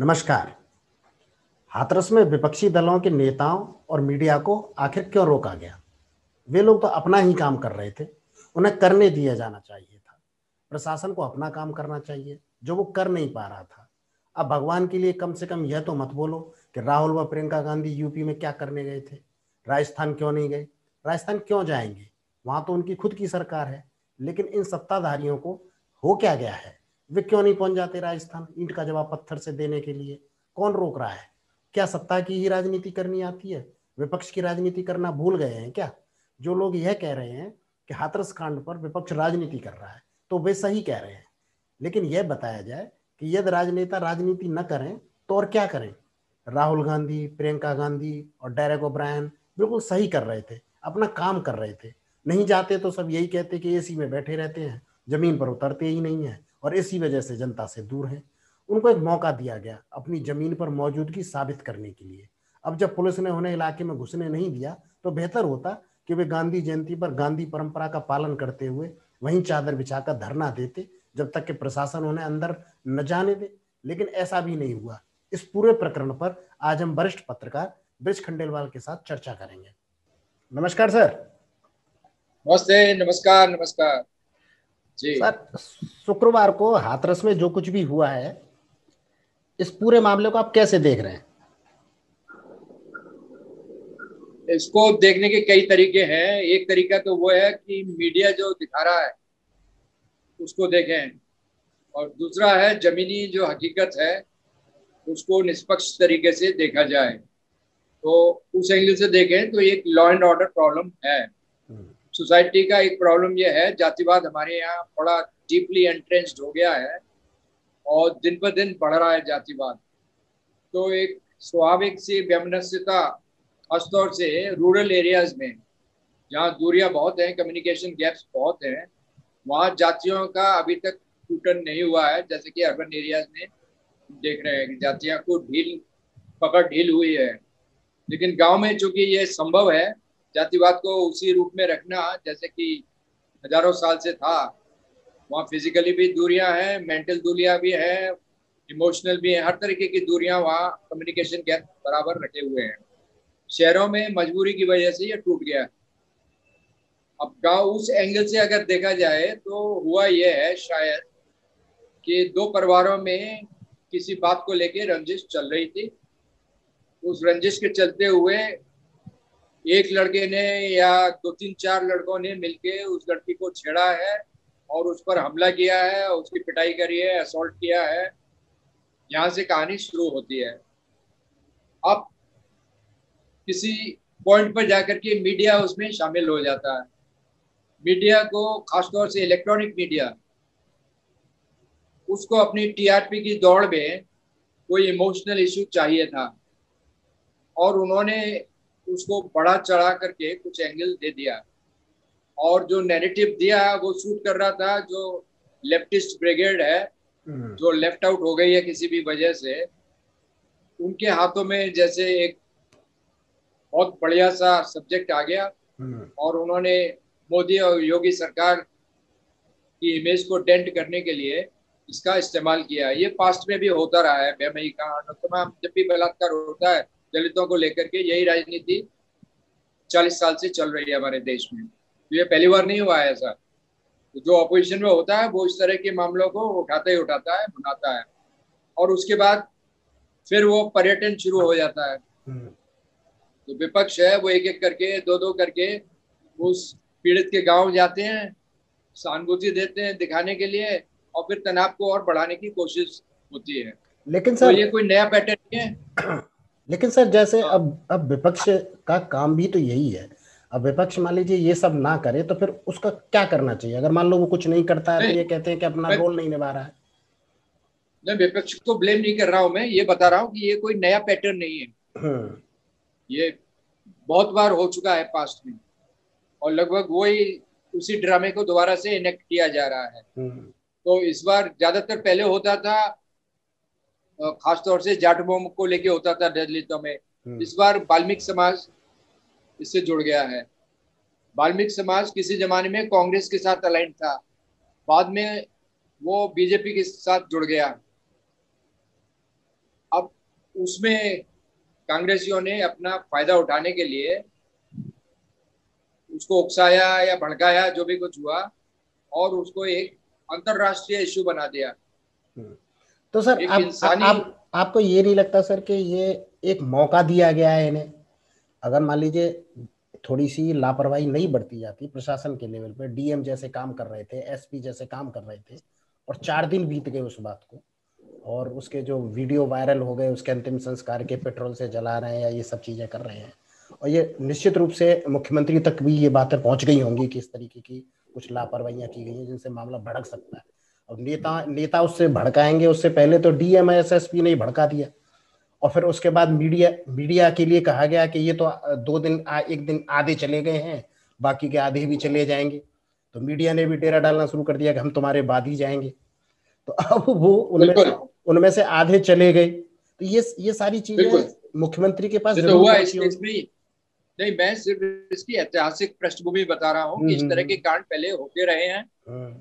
नमस्कार। हाथरस में विपक्षी दलों के नेताओं और मीडिया को आखिर क्यों रोका गया? वे लोग तो अपना ही काम कर रहे थे। उन्हें करने दिया जाना चाहिए था। प्रशासन को अपना काम करना चाहिए, जो वो कर नहीं पा रहा था। अब भगवान के लिए कम से कम यह तो मत बोलो कि राहुल व प्रियंका गांधी यूपी में क्या करने गए थे। राजस्थान क्यों नहीं गए? राजस्थान क्यों जाएँगे? वहाँ तो उनकी खुद की सरकार है, लेकिन इन सत्ताधारियों को हो क्या गया है? वे क्यों नहीं पहुँच जाते राजस्थान? ईंट का जवाब पत्थर से देने के लिए। कौन रोक रहा है? क्या सत्ता की ही राजनीति करनी आती है? विपक्ष की राजनीति करना भूल गए हैं क्या? जो लोग यह कह रहे हैं कि हाथरस कांड पर विपक्ष राजनीति कर रहा है तो वे सही कह रहे हैं। लेकिन यह बताया जाए कि यदि राजनेता राजनीति न करें तो और क्या करें? राहुल गांधी, प्रियंका गांधी और डेरेक ओब्रायन बिल्कुल सही कर रहे थे, अपना काम कर रहे थे। नहीं जाते तो सब यही कहते कि एसी में बैठे रहते हैं, ज़मीन पर उतरते ही नहीं है। और इसी वजह से जनता से दूर है। उनको एक मौका दिया गया अपनी ज़मीन पर मौजूदगी साबित करने के लिए। अब जब पुलिस ने उन्हें इलाके में घुसने नहीं दिया तो बेहतर होता कि वे गांधी जयंती पर गांधी परंपरा का पालन करते हुए वहीं चादर बिछाकर धरना देते, जब तक कि प्रशासन उन्हें अंदर न जाने दे। लेकिन ऐसा भी नहीं हुआ। इस पूरे प्रकरण पर आज हम वरिष्ठ पत्रकार ब्रिज खंडेलवाल के साथ चर्चा करेंगे। नमस्कार, सर। नमस्ते, नमस्कार नमस्कार। सर शुक्रवार को हाथरस में जो कुछ भी हुआ है इस पूरे मामले को आप कैसे देख रहे हैं? इसको देखने के कई तरीके हैं। एक तरीका तो वो है कि मीडिया जो दिखा रहा है उसको देखें। और दूसरा है जमीनी जो हकीकत है उसको निष्पक्ष तरीके से देखा जाए। तो उस एंगल से देखें तो एक लॉ एंड ऑर्डर प्रॉब्लम है। सोसाइटी का एक प्रॉब्लम यह है, जातिवाद हमारे यहाँ बड़ा डीपली एंट्रेंस्ड हो गया है और दिन ब दिन बढ़ रहा है जातिवाद। तो एक स्वाभाविक सी व्यमनस्यता, खासतौर से रूरल एरियाज़ में, जहाँ दूरियाँ बहुत हैं कम्युनिकेशन गैप्स बहुत हैं, वहाँ जातियों का अभी तक टूटन नहीं हुआ है, जैसे कि अर्बन एरियाज़ में देख रहे हैं कि जातियाँ को ढील, पकड़ ढील हुई है। लेकिन गाँव में चूँकि ये संभव है जातिवाद को उसी रूप में रखना, जैसे कि हज़ारों साल से था। वहाँ फिजिकली भी दूरियाँ हैं मेंटल दूरियाँ भी हैं इमोशनल भी हैं, हर तरीके की दूरियाँ वहाँ कम्युनिकेशन गैप बराबर रखे हुए हैं। शहरों में मजबूरी की वजह से ये टूट गया अब गाँव उस एंगल से अगर देखा जाए तो हुआ यह है शायद कि दो परिवारों में किसी बात को लेके रंजिश चल रही थी। उस रंजिश के चलते हुए एक लड़के ने या दो तीन चार लड़कों ने मिलके उस लड़की को छेड़ा है और उस पर हमला किया है, उसकी पिटाई करी है असोल्ट किया है। यहाँ से कहानी शुरू होती है। अब किसी पॉइंट पर जाकर के मीडिया उसमें शामिल हो जाता है। मीडिया को, खासतौर से इलेक्ट्रॉनिक मीडिया उसको अपनी टीआरपी की दौड़ में कोई इमोशनल इशू चाहिए था। और उन्होंने उसको बढ़ा चढ़ा करके कुछ एंगल दे दिया और जो नैरेटिव दिया वो शूट कर रहा था जो लेफ्टिस्ट ब्रिगेड है हम्म। जो लेफ़्ट आउट हो गई है किसी भी वजह से उनके हाथों में जैसे एक बहुत बढ़िया सा सब्जेक्ट आ गया हम्म। और उन्होंने मोदी और योगी सरकार की इमेज को डेंट करने के लिए इसका इस्तेमाल किया ये पास्ट में भी होता रहा है बेमई का तमाम जब भी बलात्कार होता है दलितों को लेकर के यही राजनीति चालीस साल से चल रही है हमारे देश में। तो ये पहली बार नहीं हुआ है ऐसा। तो जो अपोजिशन में होता है वो इस तरह के मामलों को उठाता ही उठाता है बनाता है। और उसके बाद फिर वो पर्यटन शुरू हो जाता है। हम्म। तो विपक्ष है वो एक एक करके दो दो करके उस पीड़ित के गाँव जाते हैं सहानुभूति देते हैं दिखाने के लिए और फिर तनाव को और बढ़ाने की कोशिश होती है। लेकिन तो सर तो ये कोई नया पैटर्न नहीं है। लेकिन सर जैसे अब अब विपक्ष का काम भी तो यही है। अब विपक्ष मान लीजिए ये सब ना करे तो फिर उसका क्या करना चाहिए? अगर मान लो वो कुछ नहीं करता है तो ये कहते हैं कि अपना रोल नहीं निभा रहा है। मैं विपक्ष को ब्लेम नहीं कर रहा हूँ मैं ये बता रहा हूँ कि ये कोई नया पैटर्न नहीं है। हम्म। ये बहुत बार हो चुका है पास्ट में। और लगभग वही उसी ड्रामे को दोबारा से इनेक्ट किया जा रहा है। हम्म। तो इस बार ज़्यादातर पहले होता था खासतौर से जाट बोम को लेके होता था दलितों में। हम्म। इस बार वाल्मीकि समाज इससे जुड़ गया है। वाल्मीकि समाज किसी जमाने में कांग्रेस के साथ अलाइन था। बाद में वो बीजेपी के साथ जुड़ गया। अब उसमें कांग्रेसियों ने अपना फ़ायदा उठाने के लिए उसको उकसाया या भड़काया जो भी कुछ हुआ और उसको एक अंतरराष्ट्रीय इश्यू बना दिया। हम्म। तो सर आप, इंसानी... आप, आपको ये नहीं लगता सर कि ये एक मौका दिया गया है इन्हें? अगर मान लीजिए थोड़ी सी लापरवाही नहीं बढ़ती जाती प्रशासन के लेवल पे डीएम जैसे काम कर रहे थे एसपी जैसे काम कर रहे थे और चार दिन बीत गए उस बात को और उसके जो वीडियो वायरल हो गए उसके अंतिम संस्कार के पेट्रोल से जला रहे हैं या ये सब चीज़ें कर रहे हैं और ये निश्चित रूप से मुख्यमंत्री तक भी ये बातें पहुँच गई होंगी कि इस तरीके की कुछ लापरवाहियाँ की गई हैं जिनसे मामला भड़क सकता है। और नेता नेता उससे भड़काएँगे उससे पहले तो डीएमएसएसपी ने भड़का दिया। और फिर उसके बाद मीडिया मीडिया के लिए कहा गया कि ये तो दो दिन आ, एक दिन आधे चले गए हैं बाकी के आधे भी चले जाएँगे। तो मीडिया ने भी डेरा डालना शुरू कर दिया कि हम तुम्हारे बाद ही जाएँगे। तो अब वो उनमें उनमें से आधे चले गए। तो ये ये सारी चीज़ें मुख्यमंत्री के पास तो हुआ इसमें नहीं मैं सिर्फ़ इसकी ऐतिहासिक पृष्ठभूमि बता रहा हूँ कि इस तरह के हम्म, कांड पहले होते रहे हैं। हम्म।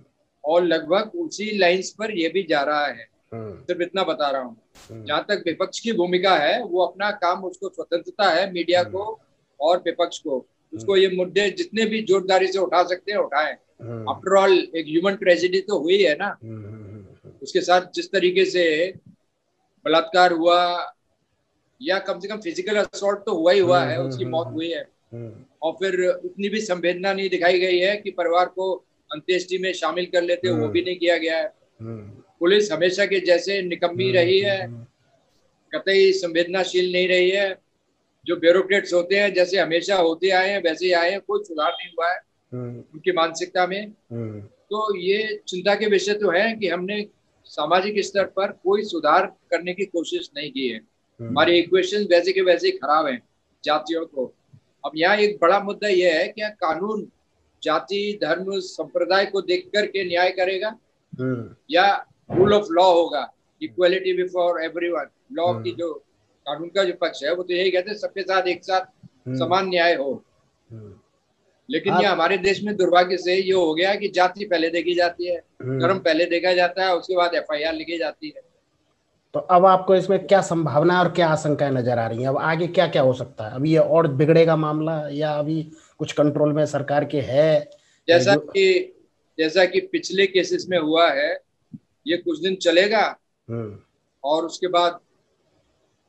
और लगभग उसी लाइंस पर यह भी जा रहा है। हम्म। सिर्फ़ इतना बता रहा हूँ। जहाँ तक विपक्ष की भूमिका है वो अपना काम उसको स्वतंत्रता है मीडिया को और विपक्ष को। उसको ये मुद्दे जितने भी जोरदारी से उठा सकते हैं उठाए। आफ्टर ऑल एक ह्यूमन ट्रेजिडी तो हुई है ना। उसके साथ जिस तरीके से बलात्कार हुआ या कम से कम फ़िज़िकल असॉल्ट तो हुआ ही हुआ है उसकी मौत हुई है। और फिर उतनी भी संवेदना नहीं दिखाई गई है कि परिवार को अंत्येष्टि में शामिल कर लेते वो भी नहीं किया गया है। पुलिस हमेशा के जैसे निकम्मी रही है कतई संवेदनाशील नहीं रही है। जो ब्यूरोक्रेट्स होते हैं जैसे हमेशा होते आए हैं वैसे ही आए हैं कोई सुधार नहीं हुआ है उनकी मानसिकता में। तो ये चिंता के विषय तो है कि हमने सामाजिक स्तर पर कोई सुधार करने की कोशिश नहीं की है। हम्म। हमारे इक्वेशन वैसे के वैसे ही खराब हैं जातियों को। अब यहाँ एक बड़ा मुद्दा यह है क्या कानून जाति धर्म संप्रदाय को देख करके न्याय करेगा हम्म। या रूल ऑफ़ लॉ होगा इक्वलिटी बिफोर एवरीवन लॉ की जो कानून का जो पक्ष है वो तो यही कहते हैं सबके साथ एक साथ हम्म। समान न्याय हो। लेकिन ये हमारे देश में दुर्भाग्य से ये हो गया कि जाति पहले देखी जाती है धर्म पहले देखा जाता है उसके बाद एफआईआर लिखी जाती है। तो अब आपको इसमें क्या संभावना और क्या आशंकाएँ नज़र आ रही हैं? अब आगे क्या क्या हो सकता है? अभी ये और बिगड़ेगा मामला या अभी कुछ कंट्रोल में सरकार के है जैसा. कि जैसा कि पिछले केसेस में हुआ है ये कुछ दिन चलेगा हम्म। और उसके बाद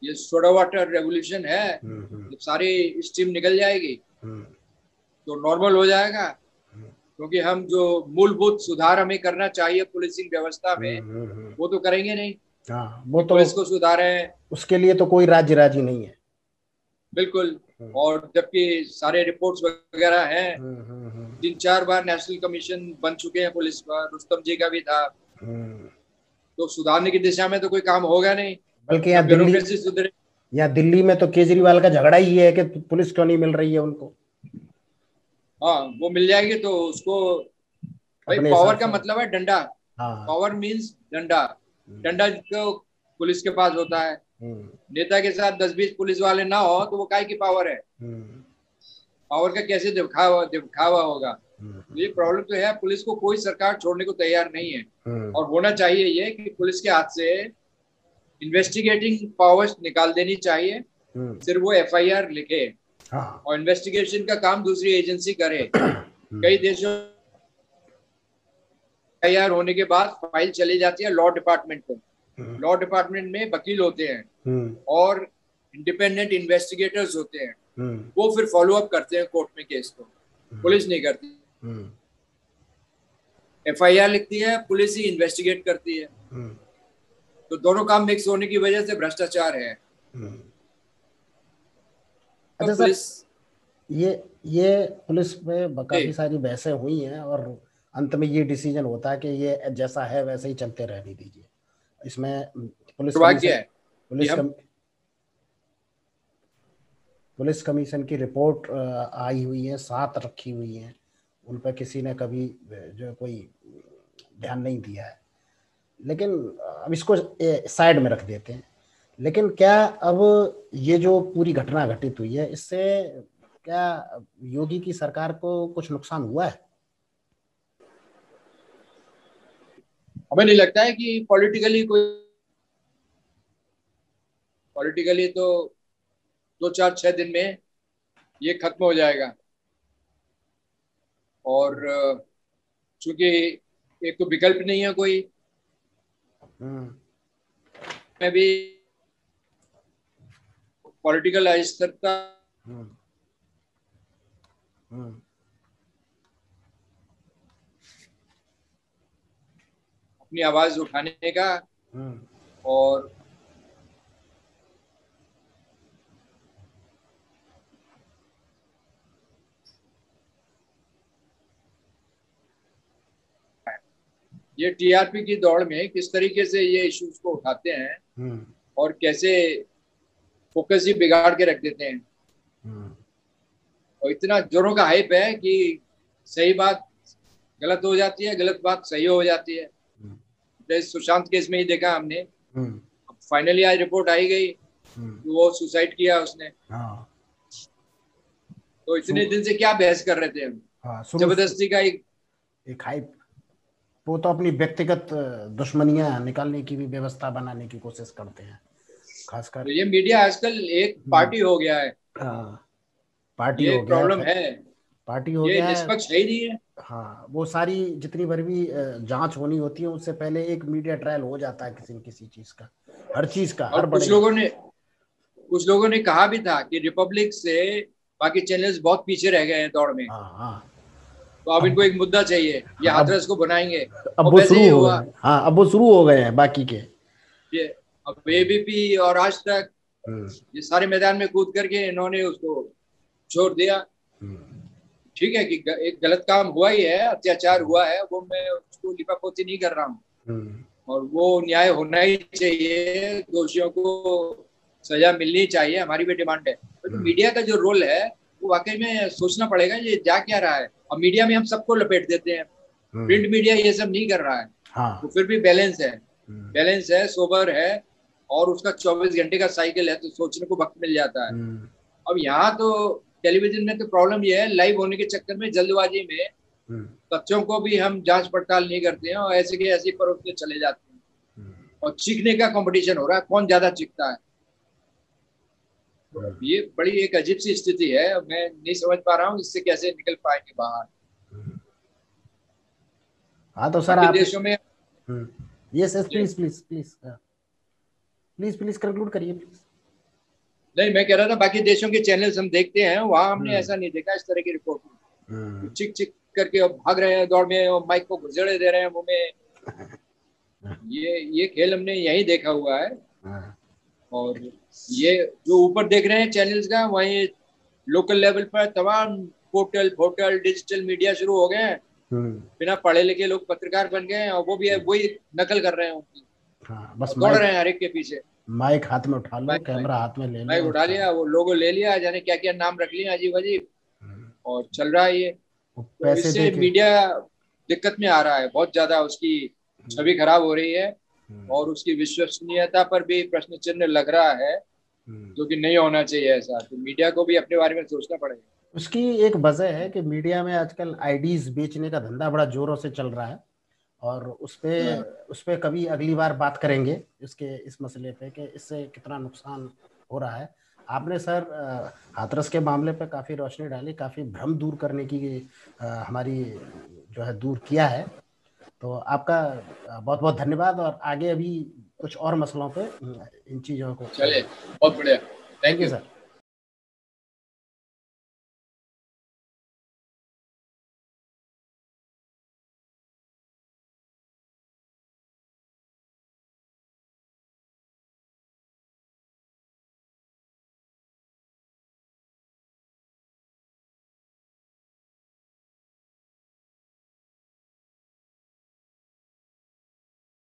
ये सोडा वाटर रेवोल्यूशन है हम्म। सारी स्टीम निकल जाएगी तो नॉर्मल हो जाएगा क्योंकि हम जो मूलभूत सुधार हमें करना चाहिए पुलिसिंग व्यवस्था में वो तो करेंगे नहीं हाँ वो तो इसको सुधारे उसके लिए तो कोई राज्य राज़ी नहीं है बिल्कुल। और जबकि सारे रिपोर्ट्स वगैरह हैं हम्म, हम्म, तीन चार बार नेशनल कमीशन बन चुके हैं पुलिस पर रुस्तम जी का भी था। तो सुधारने की दिशा में तो कोई काम होगा नहीं। बल्कि यहाँ दिल्ली सुधरे यहाँ दिल्ली में तो केजरीवाल का झगड़ा ही है कि पुलिस क्यों नहीं मिल रही है उनको? हाँ वो मिल जाएगी तो उसको भाई पावर का मतलब है डंडा। हाँ। पावर मीन्स डंडा। डंडा जो पुलिस के पास होता है। हम्म। नेता के साथ दस बीस पुलिस वाले ना हो तो वो काय की पावर है? हम्म। पावर का कैसे दिखावा दिखावा होगा? हम्म। तो ये प्रॉब्लम तो है पुलिस को कोई सरकार छोड़ने को तैयार नहीं है। और होना चाहिए ये कि पुलिस के हाथ से इन्वेस्टिगेटिंग पावर्स निकाल देनी चाहिए सिर्फ़ वो एफआईआर लिखे हाँ। और इन्वेस्टिगेशन का काम दूसरी एजेंसी करे। कई देशों एफ़ होने के बाद फ़ाइल चली जाती है लॉ डिपार्टमेंट को लॉ हम्म। डिपार्टमेंट में वकील होते हैं हम्म। और इंडिपेंडेंट इन्वेस्टिगेटर्स होते हैं। हम्म। वो फिर फॉलो अप करते हैं कोर्ट में केस को। पुलिस नहीं करती। एफ़ आई आर लिखती है पुलिस ही इन्वेस्टिगेट करती है। तो दोनों काम मिक्स होने की वजह से भ्रष्टाचार है। तो अच्छा पुलिस ये ये पुलिस में काफ़ी सारी बहसें हुई हैं और अंत में ये डिसीज़न होता है कि ये जैसा है वैसे ही चलते रहने दीजिए। इसमें पुलिस कमीशन, पुलिस कम, पुलिस कमीशन की रिपोर्ट आई हुई है साथ रखी हुई है। उन पर किसी ने कभी जो कोई ध्यान नहीं दिया है। लेकिन अब इसको साइड में रख देते हैं। लेकिन क्या अब ये जो पूरी घटना घटित हुई है इससे क्या योगी की सरकार को कुछ नुकसान हुआ है? हमें नहीं लगता है कि पॉलिटिकली कोई पॉलिटिकली तो दो चार छह दिन में ये खत्म हो जाएगा। और चूँकि एक तो विकल्प नहीं है कोई हम्म। मैं भी पॉलिटिकल अस्थिरता अपनी आवाज़ उठाने का और ये टीआरपी की दौड़ में किस तरीके से ये इश्यूज़ को उठाते हैं हम्म। और कैसे फोकस ही बिगाड़ के रख देते हैं हम्म। और इतना जोरों का हाइप है कि सही बात गलत हो जाती है गलत बात सही हो जाती है हम्म। जैसे सुशांत केस में ही देखा हमने। फाइनली आज रिपोर्ट आई गई तो वो सुसाइड किया उसने। हाँ। तो इतने दिन से क्या बहस कर रहे थे हम? हाँ, ज़बरदस्ती का एक एक हाइप वो तो अपनी व्यक्तिगत दुश्मनियाँ निकालने की भी व्यवस्था बनाने की कोशिश करते हैं। खासकर तो ये मीडिया आजकल एक हम्म। पार्टी हो गया है। हाँ। पार्टी हो गया प्रॉब्लम है। पार्टी हो गया निष्पक्ष है ही नहीं है। हाँ वो सारी जितनी बार भी जाँच होनी होती है उससे पहले एक मीडिया ट्रायल हो जाता है किसी न किसी चीज़ का हर चीज़ का हर कुछ लोगों ने कुछ लोगों ने कहा भी था कि रिपब्लिक से बाकी चैनल्स बहुत पीछे रह गए हैं दौड़ में। हाँ हाँ। तो अब इनको एक मुद्दा चाहिए ये हाथरस को बनाएँगे। अब वो शुरू हो हाँ अब वो शुरू हो गए हैं बाकी के। ये अब एबीपी और आज तक हम्म। ये सारे मैदान में कूद करके इन्होंने उसको छोड़ दिया। ठीक है कि एक गलत काम हुआ ही है अत्याचार हुआ है वो मैं उसको लिपापोती नहीं कर रहा हूँ हम्म। और वो न्याय होना ही चाहिए दोषियों को सजा मिलनी चाहिए हमारी भी डिमांड है तो मीडिया का जो रोल है वो वाकई में सोचना पड़ेगा ये जा क्या रहा है और मीडिया में हम सबको लपेट देते हैं प्रिंट हम्म। मीडिया ये सब नहीं कर रहा है हाँ। तो फिर भी बैलेंस है बैलेंस हम्म। है सोबर है और उसका 24 घंटे का साइकिल है तो सोचने को वक्त मिल जाता है हम्म। अब यहाँ तो टेलीविज़न में तो प्रॉब्लम ये है लाइव होने के चक्कर में जल्दबाजी में बच्चों को भी हम जाँच पड़ताल नहीं करते हैं और ऐसे के ऐसे परोसते चले जाते हैं। और चीखने का कंपटीशन हो रहा है कौन ज़्यादा चीखता है? ये बड़ी एक अजीब सी स्थिति है मैं नहीं समझ पा रहा हूँ इससे कैसे निकल पाएँगे बाहर। हाँ तो सर आप देशों में yes yes please please please please please conclude करिए प्लीज़ नहीं मैं कह रहा था बाकी देशों के चैनल्स हम देखते हैं वहाँ हमने हम्म। ऐसा नहीं देखा इस तरह की रिपोर्ट हम्म। चिक चिक करके भाग रहे हैं दौड़ में और माइक को घुसड़े दे रहे हैं मुँह में ये ये खेल हमने यही देखा हुआ है हाँ। और ये जो ऊपर देख रहे हैं चैनल्स का वही लोकल लेवल पर तमाम पोर्टल पोर्टल डिजिटल मीडिया शुरू हो गए हैं हम्म। बिना पढ़े लिखे लोग पत्रकार बन गए हैं और वो भी वही नकल कर रहे हैं उनकी हाँ, बस दौड़ रहे हैं हर एक के पीछे माइक हाथ में उठा लो कैमरा हाथ में ले माइक उठा लिया वो लोगो ले लिया जाने क्या क्या नाम रख लिया अजीब अजीब हम्म। और चल रहा है ये तो इससे मीडिया दिक्कत में आ रहा है बहुत ज़्यादा उसकी हम्म। छवि खराब हो रही है हम्म। और उसकी विश्वसनीयता पर भी प्रश्न चिन्ह लग रहा है। जो कि नहीं होना चाहिए ऐसा तो मीडिया को भी अपने बारे में सोचना पड़ेगा उसकी एक वजह है कि मीडिया में आजकल आईडीज बेचने का धंधा बड़ा जोरों से चल रहा है और उस पे हाँ। उस पर कभी अगली बार बात करेंगे इसके इस मसले पे कि इससे कितना नुकसान हो रहा है। आपने सर हाथरस के मामले पे काफ़ी रोशनी डाली काफ़ी भ्रम दूर करने की हमारी जो है दूर किया है। तो आपका बहुत बहुत धन्यवाद और आगे अभी कुछ और मसलों पे इन चीज़ों को चलिए बहुत बढ़िया। Thank you sir